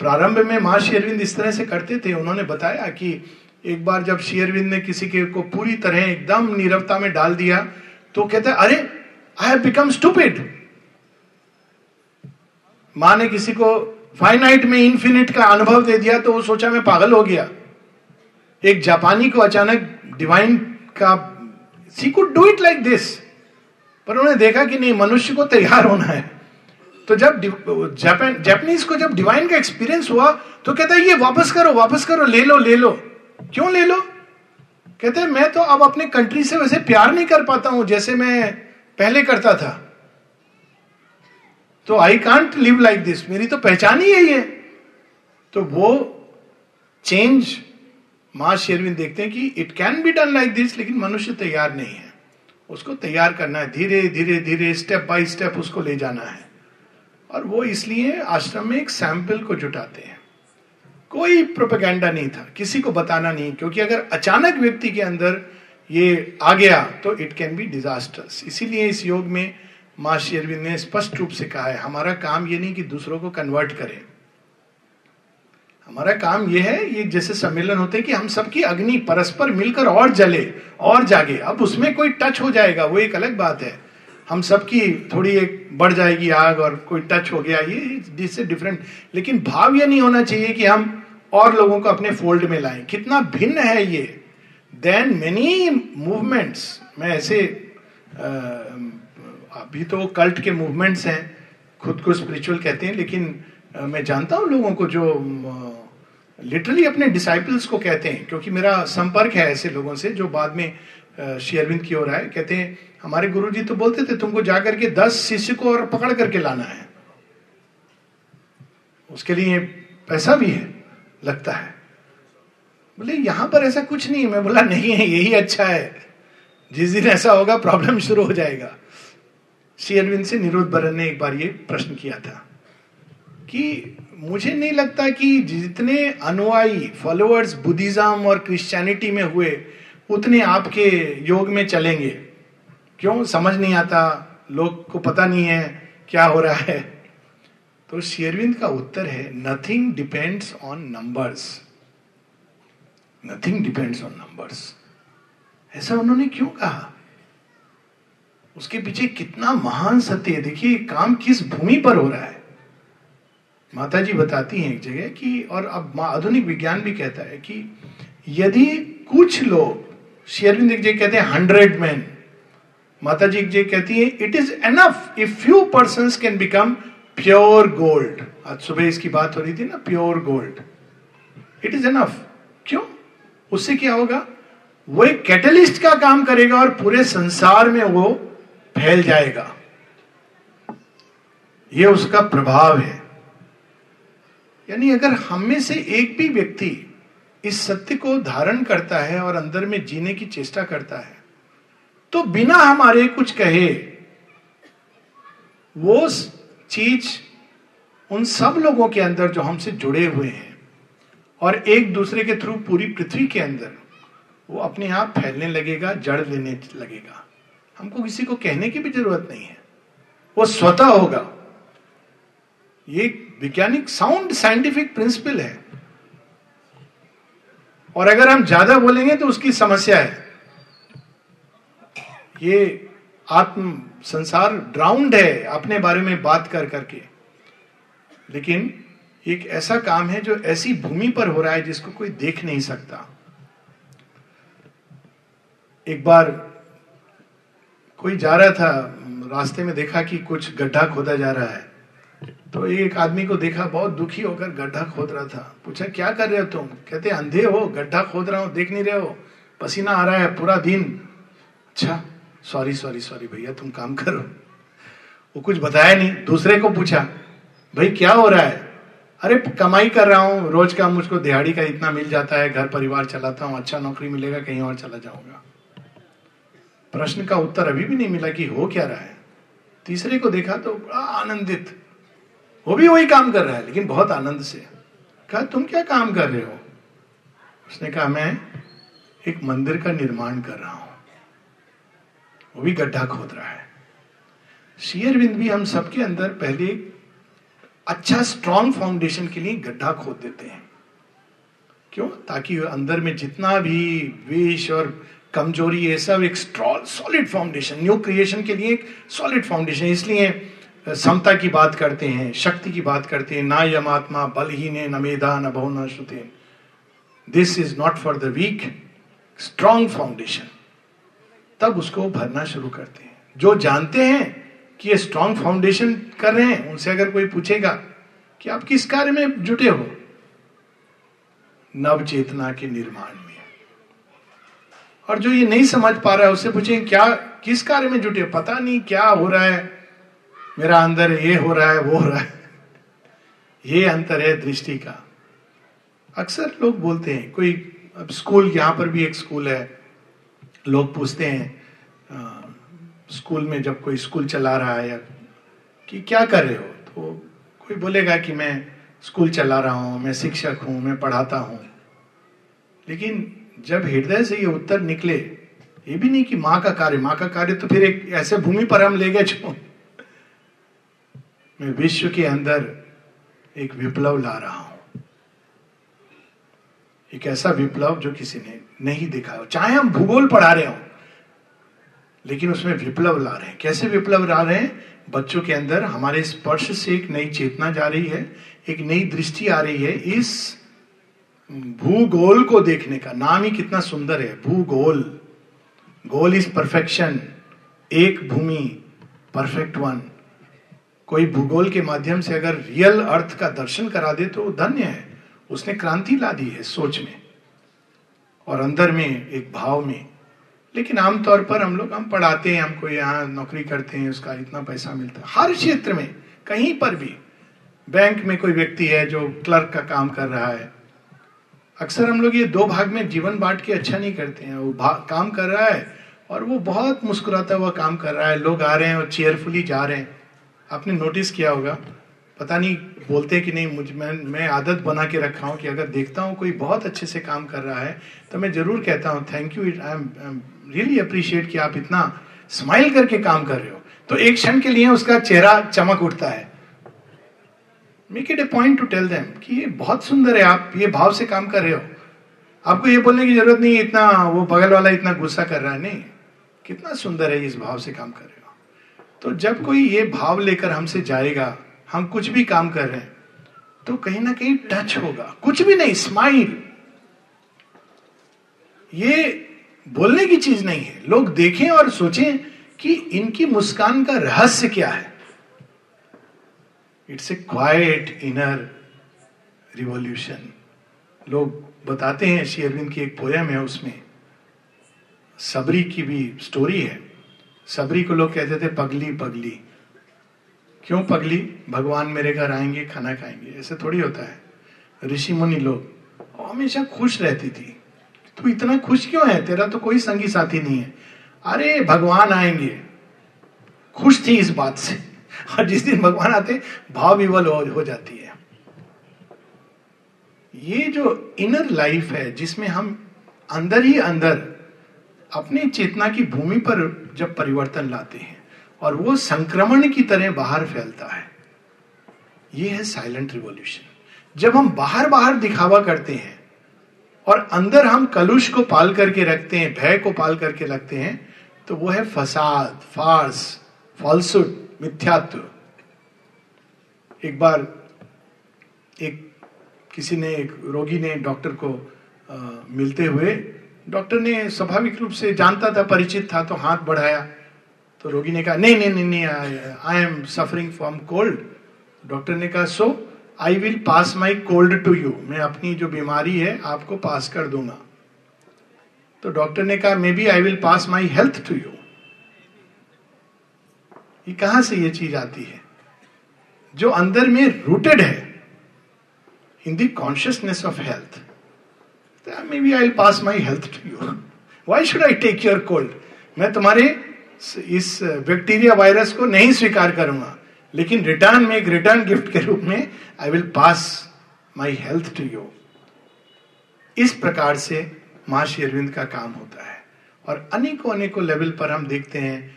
प्रारंभ में माँ शेरविंद इस तरह से करते थे, उन्होंने बताया कि एक बार जब शेरविंद ने किसी के को पूरी तरह एकदम नीरवता में डाल दिया तो कहते अरे आई हैव बिकम स्टूपिड माँ ने किसी को फाइनाइट में इन्फिनिट का अनुभव दे दिया तो वो सोचा, मैं पागल हो गया. एक जापानी को अचानक डिवाइन का she could do it like this पर उन्होंने देखा कि नहीं, मनुष्य को तैयार होना है। तो जब जापान जापानीज को जब डिवाइन का एक्सपीरियंस हुआ तो कहता है, ये वापस करो वापस करो, ले लो ले लो। क्यों ले लो? कहते हैं, मैं तो अब अपने कंट्री से वैसे प्यार नहीं कर पाता हूँ, जैसे मैं पहले करता था. तो I can't live like this मेरी तो पहचान ही यही है। तो वो चेंज माँ शेरविन देखते हैं कि it can be done like this लेकिन मनुष्य तैयार नहीं है। उसको तैयार करना है, धीरे धीरे धीरे स्टेप बाय स्टेप उसको ले जाना है। और वो इसलिए आश्रम में एक सैंपल को जुटाते हैं। कोई प्रोपेगेंडा नहीं था, किसी को बताना नहीं, क्योंकि अगर अचानक व्यक्ति के अंदर ये आ गया तो इट कैन बी डिजास्टर्स इसीलिए इस योग में माँ शेरविंद ने स्पष्ट रूप से कहा है, हमारा काम ये नहीं कि दूसरों को कन्वर्ट करें। हमारा काम यह है, ये जैसे सम्मेलन होते हैं कि हम सबकी अग्नि परस्पर मिलकर और जले, और जागे। अब उसमें कोई टच हो जाएगा, वो एक अलग बात है। हम सबकी थोड़ी एक बढ़ जाएगी आग और कोई टच हो गया, ये दिस डिफरेंट लेकिन भाव ये नहीं होना चाहिए कि हम और लोगों को अपने फोल्ड में लाएँ। कितना भिन्न है ये। देन मेनी मूवमेंट्स मैं ऐसे अभी तो कल्ट के मूवमेंट्स हैं, खुद को स्पिरिचुअल कहते हैं, लेकिन मैं जानता हूँ लोगों को जो लिटरली अपने डिसाइपल्स को कहते हैं, क्योंकि मेरा संपर्क है ऐसे लोगों से, जो बाद में शेयरविंद की ओर आए, कहते हैं हमारे गुरु जी तो बोलते थे, तुमको जाकर के दस शिष्य को और पकड़ करके लाना है। उसके लिए पैसा भी है, लगता है। बोले, यहाँ पर ऐसा कुछ नहीं मैं बोला, नहीं है, यही अच्छा है। जिस दिन ऐसा होगा, प्रॉब्लम शुरू हो जाएगा। श्री अरविंद से निरोध बरन ने एक बार ये प्रश्न किया था कि मुझे नहीं लगता कि जितने अनुयायी फॉलोअर्स बुद्धिज्म और क्रिश्चियनिटी में हुए, उतने आपके योग में चलेंगे। क्यों समझ नहीं आता? लोग को पता नहीं है क्या हो रहा है। तो शेरविंद का उत्तर है nothing depends on numbers nothing depends on numbers ऐसा उन्होंने क्यों कहा? उसके पीछे कितना महान सत्य है। देखिए काम किस भूमि पर हो रहा है? माता जी बताती हैं एक जगह कि, और अब आधुनिक विज्ञान भी कहता है कि यदि कुछ लोग शेयरविंद एक जगह कहते हैं हंड्रेड मैन माता जी जगह कहती है it is enough if few person can become pure gold आज सुबह इसकी बात हो रही थी ना pure gold it is enough क्यों? उससे क्या होगा? वो एक कैटलिस्ट का काम करेगा और पूरे संसार में वो फैल जाएगा। ये उसका प्रभाव है। यानी अगर हम में से एक भी व्यक्ति इस सत्य को धारण करता है और अंदर में जीने की चेष्टा करता है तो बिना हमारे कुछ कहे, वो चीज़ उन सब लोगों के अंदर जो हमसे जुड़े हुए हैं और एक दूसरे के थ्रू पूरी पृथ्वी के अंदर, वो अपने आप फैलने लगेगा, जड़ लेने लगेगा। हमको किसी को कहने की भी ज़रूरत नहीं है। वो स्वतः होगा। ये वैज्ञानिक साउंड साइंटिफिक प्रिंसिपल है। और अगर हम ज़्यादा बोलेंगे तो उसकी समस्या है। ये आत्म संसार ड्राउंड है, अपने बारे में बात कर करके। लेकिन एक ऐसा काम है जो ऐसी भूमि पर हो रहा है जिसको कोई देख नहीं सकता। एक बार कोई जा रहा था, रास्ते में देखा कि कुछ गड्ढा खोदा जा रहा है। तो एक आदमी को देखा, बहुत दुखी होकर गड्ढा खोद रहा था। पूछा, क्या कर रहे हो तुम? कहते, अंधे हो, गड्ढा खोद रहा हूँ, देख नहीं रहे हो। पसीना आ रहा है पूरा दिन। अच्छा सॉरी सॉरी सॉरी भैया, तुम काम करो। वो कुछ बताया नहीं, दूसरे को पूछा, भाई, क्या हो रहा है? अरे, कमाई कर रहा हूँ, रोज का मुझको दिहाड़ी का इतना मिल जाता है, घर परिवार चलाता हूँ अच्छा नौकरी मिलेगा, कहीं और चला जाऊँगा। प्रश्न का उत्तर अभी भी नहीं मिला कि हो क्या रहा है। तीसरे को देखा तो बड़ा आनंदित। वो भी वही काम कर रहा है, लेकिन बहुत आनंद से। कहा, तुम क्या काम कर रहे हो? उसने कहा, मैं एक मंदिर का निर्माण कर रहा हूँ। वो भी गड्ढा खोद रहा है। शेयरविंद भी हम सबके अंदर पहले अच्छा स्ट्रॉन्ग फाउंडेशन के लिए गड्ढा खोद देते हैं। क्यों? ताकि अंदर में जितना भी विष और कमज़ोरी, ये सब एक strong solid foundation new creation के लिए एक सॉलिड फाउंडेशन इसलिए समता की बात करते हैं, शक्ति की बात करते हैं। ना यमात्मा बल ही ने न मेधा, न बहु न श्रुते। This is not for the weak strong foundation तब उसको भरना शुरू करते हैं। जो जानते हैं कि ये स्ट्रॉन्ग फाउंडेशन कर रहे हैं, उनसे अगर कोई पूछेगा कि आप किस कार्य में जुटे हो? नव चेतना के निर्माण में। और जो ये नहीं समझ पा रहा है, उससे पूछें, क्या, किस कार्य में जुटे पता नहीं क्या हो रहा है। मेरा अंदर ये हो रहा है, वो हो रहा है। ये अंतर है दृष्टि का। अक्सर लोग बोलते हैं, कोई, अब स्कूल, यहाँ पर भी एक स्कूल है। लोग पूछते हैं आ, स्कूल में जब कोई स्कूल चला रहा है कि क्या कर रहे हो? तो कोई बोलेगा कि मैं स्कूल चला रहा हूँ मैं शिक्षक हूँ मैं पढ़ाता हूँ। लेकिन जब हृदय से ये उत्तर निकले ये भी नहीं कि माँ का कार्य माँ का कार्य तो फिर एक ऐसे भूमि पर हम ले गए जो मैं विश्व के अंदर एक विप्लव ला रहा हूँ। एक ऐसा विप्लव जो किसी ने नहीं देखा हो। चाहे हम भूगोल पढ़ा रहे हो, लेकिन उसमें विप्लव ला रहे हैं। कैसे विप्लव ला रहे हैं? बच्चों के अंदर हमारे स्पर्श से एक नई चेतना जा रही है, एक नई दृष्टि आ रही है इस भूगोल को देखने का। नाम ही कितना सुंदर है, भूगोल। गोल इज़ परफेक्शन, एक भूमि, परफेक्ट वन। कोई भूगोल के माध्यम से अगर रियल अर्थ का दर्शन करा दे तो धन्य है। उसने क्रांति ला दी है सोच में और अंदर में, एक भाव में। लेकिन आमतौर पर हम लोग, हम पढ़ाते हैं, हमको यहाँ नौकरी करते हैं, उसका इतना पैसा मिलता है। हर क्षेत्र में, कहीं पर भी, बैंक में कोई व्यक्ति है जो क्लर्क का काम कर रहा है, अक्सर हम लोग ये दो भाग में जीवन बांट के अच्छा नहीं करते हैं। वो काम कर रहा है और वो बहुत मुस्कुराता हुआ काम कर रहा है। लोग आ रहे हैं और चेयरफुली जा रहे हैं। आपने नोटिस किया होगा पता नहीं बोलते कि नहीं, मुझ, मैं मैं आदत बना के रखा हूँ कि अगर देखता हूँ कोई बहुत अच्छे से काम कर रहा है तो मैं ज़रूर कहता हूँ thank you I am really appreciate कि आप इतना स्माइल करके काम कर रहे हो। तो एक क्षण के लिए उसका चेहरा चमक उठता है। Make it a point to tell them कि ये बहुत सुंदर है, आप ये भाव से काम कर रहे हो। आपको ये बोलने की ज़रूरत नहीं इतना वो बगल वाला इतना गुस्सा कर रहा है, नहीं। कितना सुंदर है, इस भाव से काम कर रहे हो। तो जब कोई ये भाव लेकर हमसे जाएगा हम कुछ भी काम कर रहे हैं तो कहीं ना कहीं टच होगा। कुछ भी नहीं स्माइल ये बोलने की चीज़ नहीं है। लोग देखें और सोचें कि इनकी मुस्कान का रहस्य क्या है। It's a quiet inner revolution लोग बताते हैं, श्री अरविंद की एक पोयम है उसमें। सबरी की भी स्टोरी है। सबरी को लोग कहते थे पगली पगली। क्यों पगली भगवान मेरे घर आएँगे खाना खाएँगे? ऐसे थोड़ी होता है। ऋषि मुनि लोग हमेशा खुश रहती थी। तू इतना खुश क्यों है? तेरा तो कोई संगी साथी नहीं है। अरे भगवान आएँगे। खुश थी इस बात से। और जिस दिन भगवान आते भाव विवल हो, जाती है। ये जो इनर लाइफ है जिसमें हम अंदर ही अंदर अपनी चेतना की भूमि पर जब परिवर्तन लाते हैं और वो संक्रमण की तरह बाहर फैलता है। ये है साइलेंट रिवॉल्यूशन जब हम बाहर बाहर दिखावा करते हैं और अंदर हम कलुष को पाल करके रखते हैं भय को पाल करके रखते हैं तो वो है फसाद फार्स फॉल्सुड मिथ्यात्व। एक बार एक किसी ने एक रोगी ने डॉक्टर को आ, मिलते हुए डॉक्टर ने स्वाभाविक रूप से जानता था परिचित था तो हाथ बढ़ाया। तो रोगी ने कहा, नहीं नहीं नहीं नहीं I am suffering from cold doctor ने कहा so I will pass my cold to you मैं अपनी जो बीमारी है, आपको पास कर दूँगा. तो डॉक्टर ने कहा maybe I will pass my health to you ये कहाँ से ये चीज़ आती है? जो अंदर में रूटेड है in the consciousness of health maybe I will pass my health to you why should I take your cold मैं तुम्हारे इस बैक्टीरिया वायरस को नहीं स्वीकार करूँगा। लेकिन रिटर्न में, एक रिटर्न गिफ्ट के रूप में I will pass my health to you इस प्रकार से महर्षि अरविंद का काम होता है। और अनेकों अनेकों लेवल पर हम देखते हैं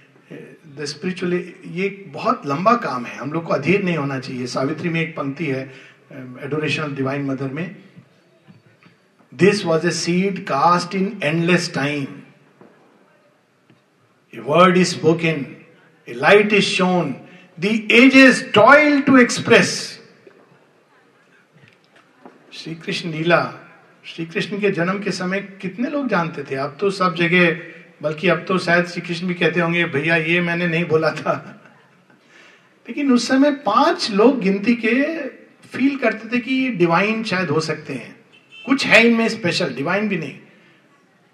द स्पिरिचुअली ये बहुत लंबा काम है। हम लोग को अधीर नहीं होना चाहिए। सावित्री में एक पंक्ति है एडोरेशन ऑफ़ डिवाइन मदर में। This was a seed cast in endless time word is spoken a light is shone the ages toil to express Shri Krishna Leela, Shri Krishna के जन्म के समय कितने लोग जानते थे? अब तो सब जगह, बल्कि अब तो शायद श्री कृष्ण भी कहते होंगे, भैया, ये मैंने नहीं बोला था। लेकिन उस समय पाँच लोग गिनती के फील करते थे कि ये डिवाइन शायद हो सकते हैं। कुछ है इनमें स्पेशल डिवाइन भी नहीं।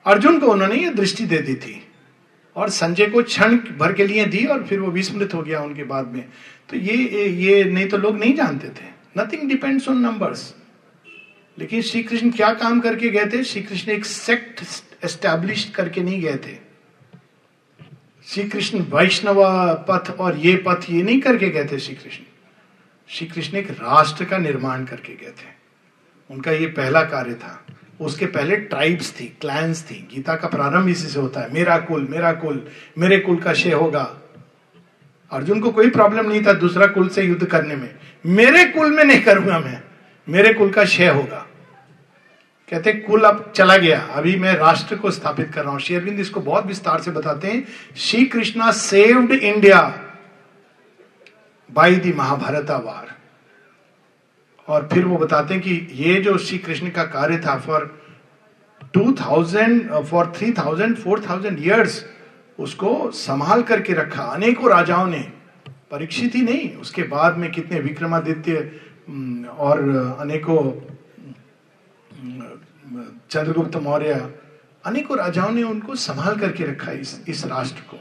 अर्जुन को उन्होंने ये दृष्टि दे दी थी। और संजय को क्षण भर के लिए दी और फिर वो विस्मृत हो गया उनके बाद में। तो ये ये नहीं तो लोग नहीं जानते थे। नथिंग डिपेंड्स ऑन नंबर्स लेकिन श्री कृष्ण क्या काम करके गए थे? श्री कृष्ण एक सेक्ट एस्टैब्लिश करके नहीं गए थे। श्री कृष्ण वैष्णव पथ और ये पथ ये नहीं करके गए थे श्री कृष्ण श्री कृष्ण एक राष्ट्र का निर्माण करके गए थे। उनका ये पहला कार्य था। उसके पहले ट्राइब्स थी क्लैंस थी। गीता का प्रारंभ इसी से होता है। मेरा कुल मेरा कुल, मेरे कुल का शे होगा। अर्जुन को कोई प्रॉब्लम नहीं था दूसरा कुल से युद्ध करने में। मेरे कुल में नहीं करूँगा मैं। मेरे कुल का क्षय होगा। कहते कुल अब चला गया। अभी मैं राष्ट्र को स्थापित कर रहा हूँ। शेरविंद इसको बहुत विस्तार से बताते हैं। Shri Krishna saved India by the Mahabharata war और फिर वो बताते हैं कि ये जो श्री कृष्ण का कार्य था for two thousand for three thousand four thousand years उसको संभाल करके रखा। अनेकों राजाओं ने। परीक्षित ही नहीं, उसके बाद में कितने विक्रमादित्य और अनेकों चंद्रगुप्त मौर्य, अनेकों राजाओं ने उनको संभाल करके रखा इस इस राष्ट्र को।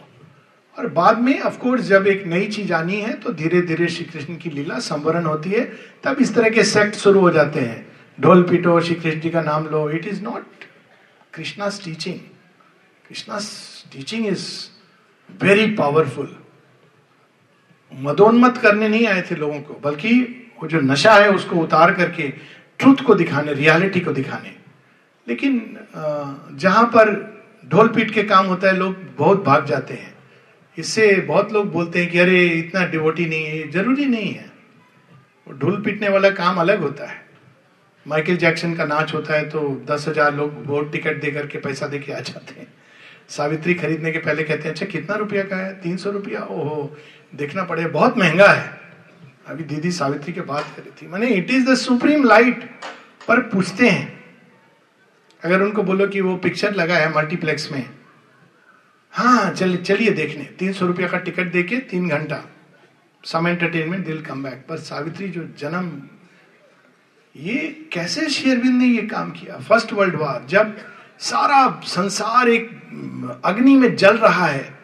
और बाद में ऑफ़ कोर्स जब एक नई चीज़ आनी है तो धीरे धीरे श्री कृष्ण की लीला संवरण होती है। तब इस तरह के सेक्ट शुरू हो जाते हैं। ढोल पीटो श्री कृष्ण जी का नाम लो। It is not Krishna teaching Krishna teaching is very powerful मदोन्मत करने नहीं आए थे लोगों को, बल्कि वो जो नशा है, उसको उतार करके ट्रूथ को दिखाने रियलिटी को दिखाने। लेकिन जहाँ पर ढोल पीट के काम होता है, लोग बहुत भाग जाते हैं। इससे बहुत लोग बोलते हैं कि अरे, इतना डिवोटी नहीं है ज़रूरी नहीं है। ढोल पीटने वाला काम अलग होता है। माइकल जैक्सन का नाच होता है तो दस हज़ार लोग वोट टिकट दे करके पैसा दे के आ जाते हैं। सावित्री खरीदने के पहले कहते हैं अच्छा कितना रुपया का है? तीन सौ रुपया? ओहो, देखना पड़े बहुत महँगा है। अभी दीदी सावित्री के बात करी थी। मैंने it is the supreme light पर पूछते हैं। अगर उनको बोलो कि वो पिक्चर लगा है मल्टीप्लेक्स में हाँ चलिए चलिए देखने। तीन सौ रुपया का टिकट देके तीन घंटा। सम एंटरटेनमेंट दिल कम बैक पर सावित्री, जो जन्म, ये कैसे शेयरविंद ने ये काम किया? फ़र्स्ट वर्ल्ड वार जब सारा संसार एक, अग्नि में जल रहा है,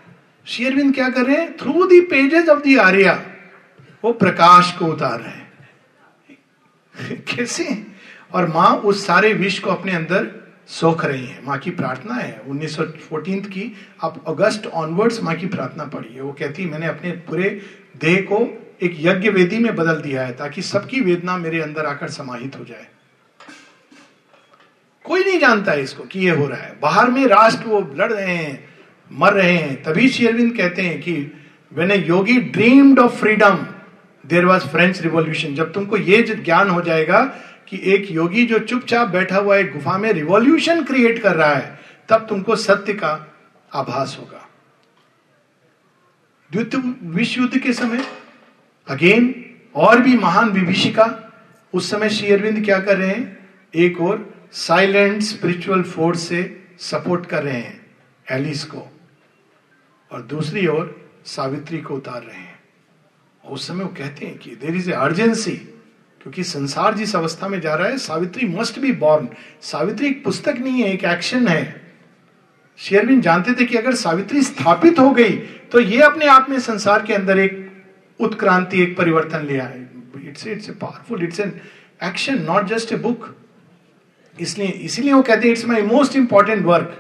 शेरविंद क्या कर रहे हैं? Through the pages of the Arya वो प्रकाश को उतार रहे हैं। कैसे? और माँ उस सारे विष को अपने अंदर सोख रही है, माँ की प्रार्थना है। 1914 की आप अगस्त ऑनवर्ड्स माँ की प्रार्थना पढ़ी है वो कहती, मैंने अपने पूरे देह को एक यज्ञ वेदी में बदल दिया है, ताकि सबकी वेदना मेरे अंदर आकर समाहित हो जाए। कोई नहीं जानता है इसको कि ये हो रहा है। बाहर में राष्ट्र वो लड़ रहे हैं, मर रहे हैं। तभी शेरविंद कहते हैं कि when a yogi dreamed of freedom there was French revolution जब तुमको ये ज्ञान हो जाएगा कि एक योगी जो चुपचाप बैठा हुआ एक गुफा में रिवॉल्यूशन क्रिएट कर रहा है, तब तुमको सत्य का आभास होगा। द्वितीय विश्व युद्ध के समय अगेन और भी महान विभीषिका, उस समय श्री अरविंद क्या कर रहे हैं? एक और साइलेंट स्पिरिचुअल फोर्स से सपोर्ट कर रहे हैं एलिस को। और दूसरी ओर सावित्री को उतार रहे हैं। उस समय वो कहते हैं कि देर इज़ ए अर्जेंसी क्योंकि संसार जिस अवस्था में जा रहा है, Savitri must be born Savitri एक पुस्तक नहीं है, एक एक्शन है। शेयरबिन जानते थे कि अगर सावित्री स्थापित हो गई तो ये अपने आप में संसार के अंदर एक उत्क्रांति, एक परिवर्तन ले आए। It's it's a powerful it's an action not just a book इसलिए, इसीलिए वो कहते हैं it's my most important work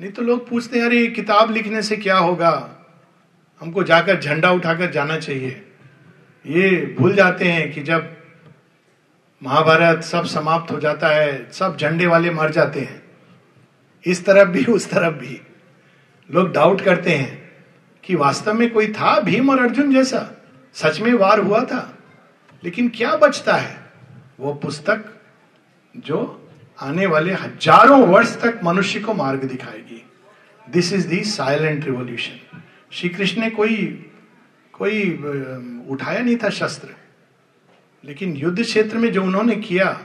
नहीं तो लोग पूछते हैं, अरे, किताब लिखने से क्या होगा? हमको जाकर झंडा उठाकर जाना चाहिए। ये भूल जाते हैं कि जब महाभारत सब समाप्त हो जाता है, सब झंडे वाले मर जाते हैं। इस तरफ़ भी, उस तरफ़ भी। लोग डाउट करते हैं कि वास्तव में कोई था भीम और अर्जुन जैसा? सच में वार हुआ था? लेकिन क्या बचता है? वो पुस्तक जो आने वाले हज़ारों वर्ष तक मनुष्य को मार्ग दिखाएगी। This is the silent revolution Shri Krishna ने कोई कोई उठाया नहीं था शस्त्र। लेकिन युद्ध क्षेत्र में जो उन्होंने किया,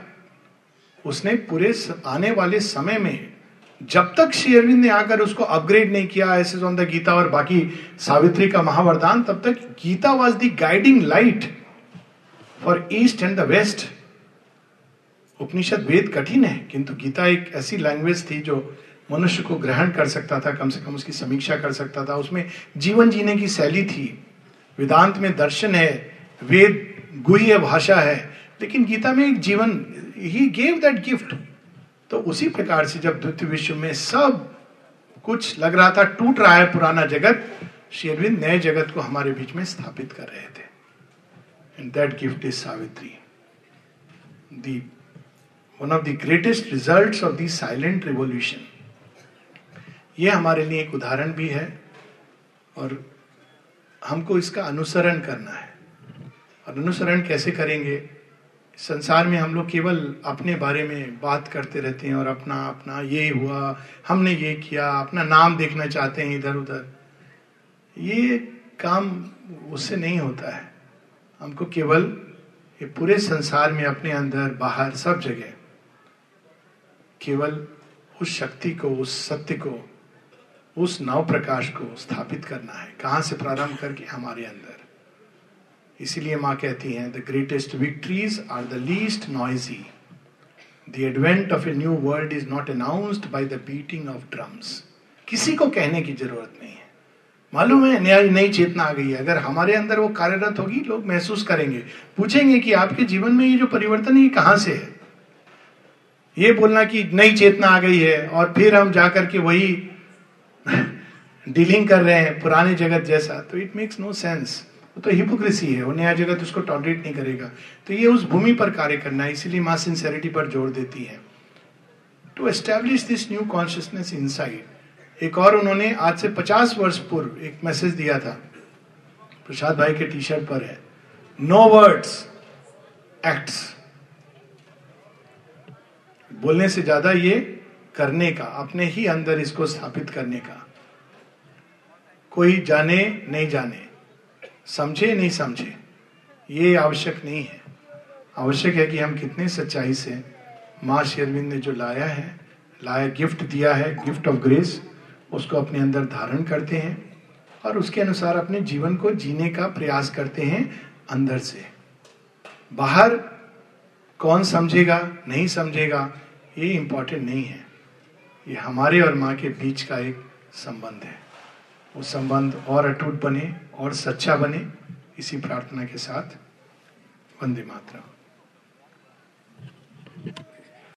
उसने पूरे आने वाले समय में जब तक श्री अरविंद ने आकर उसको अपग्रेड नहीं किया, ऐसे ऑन द गीता और बाकी सावित्री का महावरदान, तब तक Gita was the guiding light for East and the West Upanishad Veda कठिन है, किंतु गीता एक ऐसी लैंग्वेज थी जो मनुष्य को ग्रहण कर सकता था, कम से कम उसकी समीक्षा कर सकता था, उसमें जीवन जीने की शैली थी। वेदांत में दर्शन है, वेद गुह्य भाषा है, लेकिन गीता में एक जीवन ही गेव दैट गिफ्ट तो उसी प्रकार से जब द्वितीय विश्व में सब कुछ लग रहा था, टूट रहा है पुराना जगत शेरविंद नए जगत को हमारे बीच में स्थापित कर रहे थे। And that gift is Savitri the one of the greatest result of the silent revolution ये हमारे लिए एक उदाहरण भी है, और हमको इसका अनुसरण करना है। और अनुसरण कैसे करेंगे? संसार में हम लोग केवल अपने बारे में बात करते रहते हैं और अपना अपना ये हुआ, हमने ये किया, अपना नाम देखना चाहते हैं इधर उधर। ये काम उससे नहीं होता है। हमको केवल ये पूरे संसार में अपने अंदर, बाहर सब जगह, केवल उस शक्ति को, उस सत्य को उस नव प्रकाश को स्थापित करना है। कहाँ से प्रारंभ करके? हमारे अंदर। इसीलिए माँ कहती हैं the greatest victories are the least noisy the advent of a new world is not announced by the beating of drums किसी को कहने की ज़रूरत नहीं है। मालूम है, नया नई चेतना आ गई है। अगर हमारे अंदर वो कार्यरत होगी, लोग महसूस करेंगे। पूछेंगे कि आपके जीवन में ये जो परिवर्तन है कहाँ से है? ये बोलना कि नई चेतना आ गई है, और फिर हम जाकर के वही डीलिंग कर रहे हैं पुराने जगत जैसा तो इट मेक्स नो सेंस वो तो हिपोक्रेसी है, वो नया जगत उसको टॉलरेट नहीं करेगा। तो ये उस भूमि पर कार्य करना है इसीलिए माँ सिंसेरिटी पर ज़ोर देती है। To establish this new consciousness inside एक और उन्होंने आज से पचास वर्ष पूर्व एक मैसेज दिया था। प्रसाद भाई के टी शर्ट पर है। नो वर्ड्स एक्ट्स बोलने से ज़्यादा ये करने का, अपने ही अंदर इसको स्थापित करने का। कोई जाने, नहीं जाने, समझे, नहीं समझे, ये आवश्यक नहीं है। आवश्यक है कि हम कितने सच्चाई से माँ शेरविंद ने जो लाया है, लाया, गिफ्ट दिया है, गिफ्ट ऑफ़ ग्रेस, उसको अपने अंदर धारण करते हैं और उसके अनुसार अपने जीवन को जीने का प्रयास करते हैं अंदर से। बाहर कौन समझेगा, नहीं समझेगा, ये इंपॉर्टेंट नहीं है। ये हमारे और माँ के बीच का एक संबंध है। वो संबंध और अटूट बने और सच्चा बने, इसी प्रार्थना के साथ वंदे मातरम।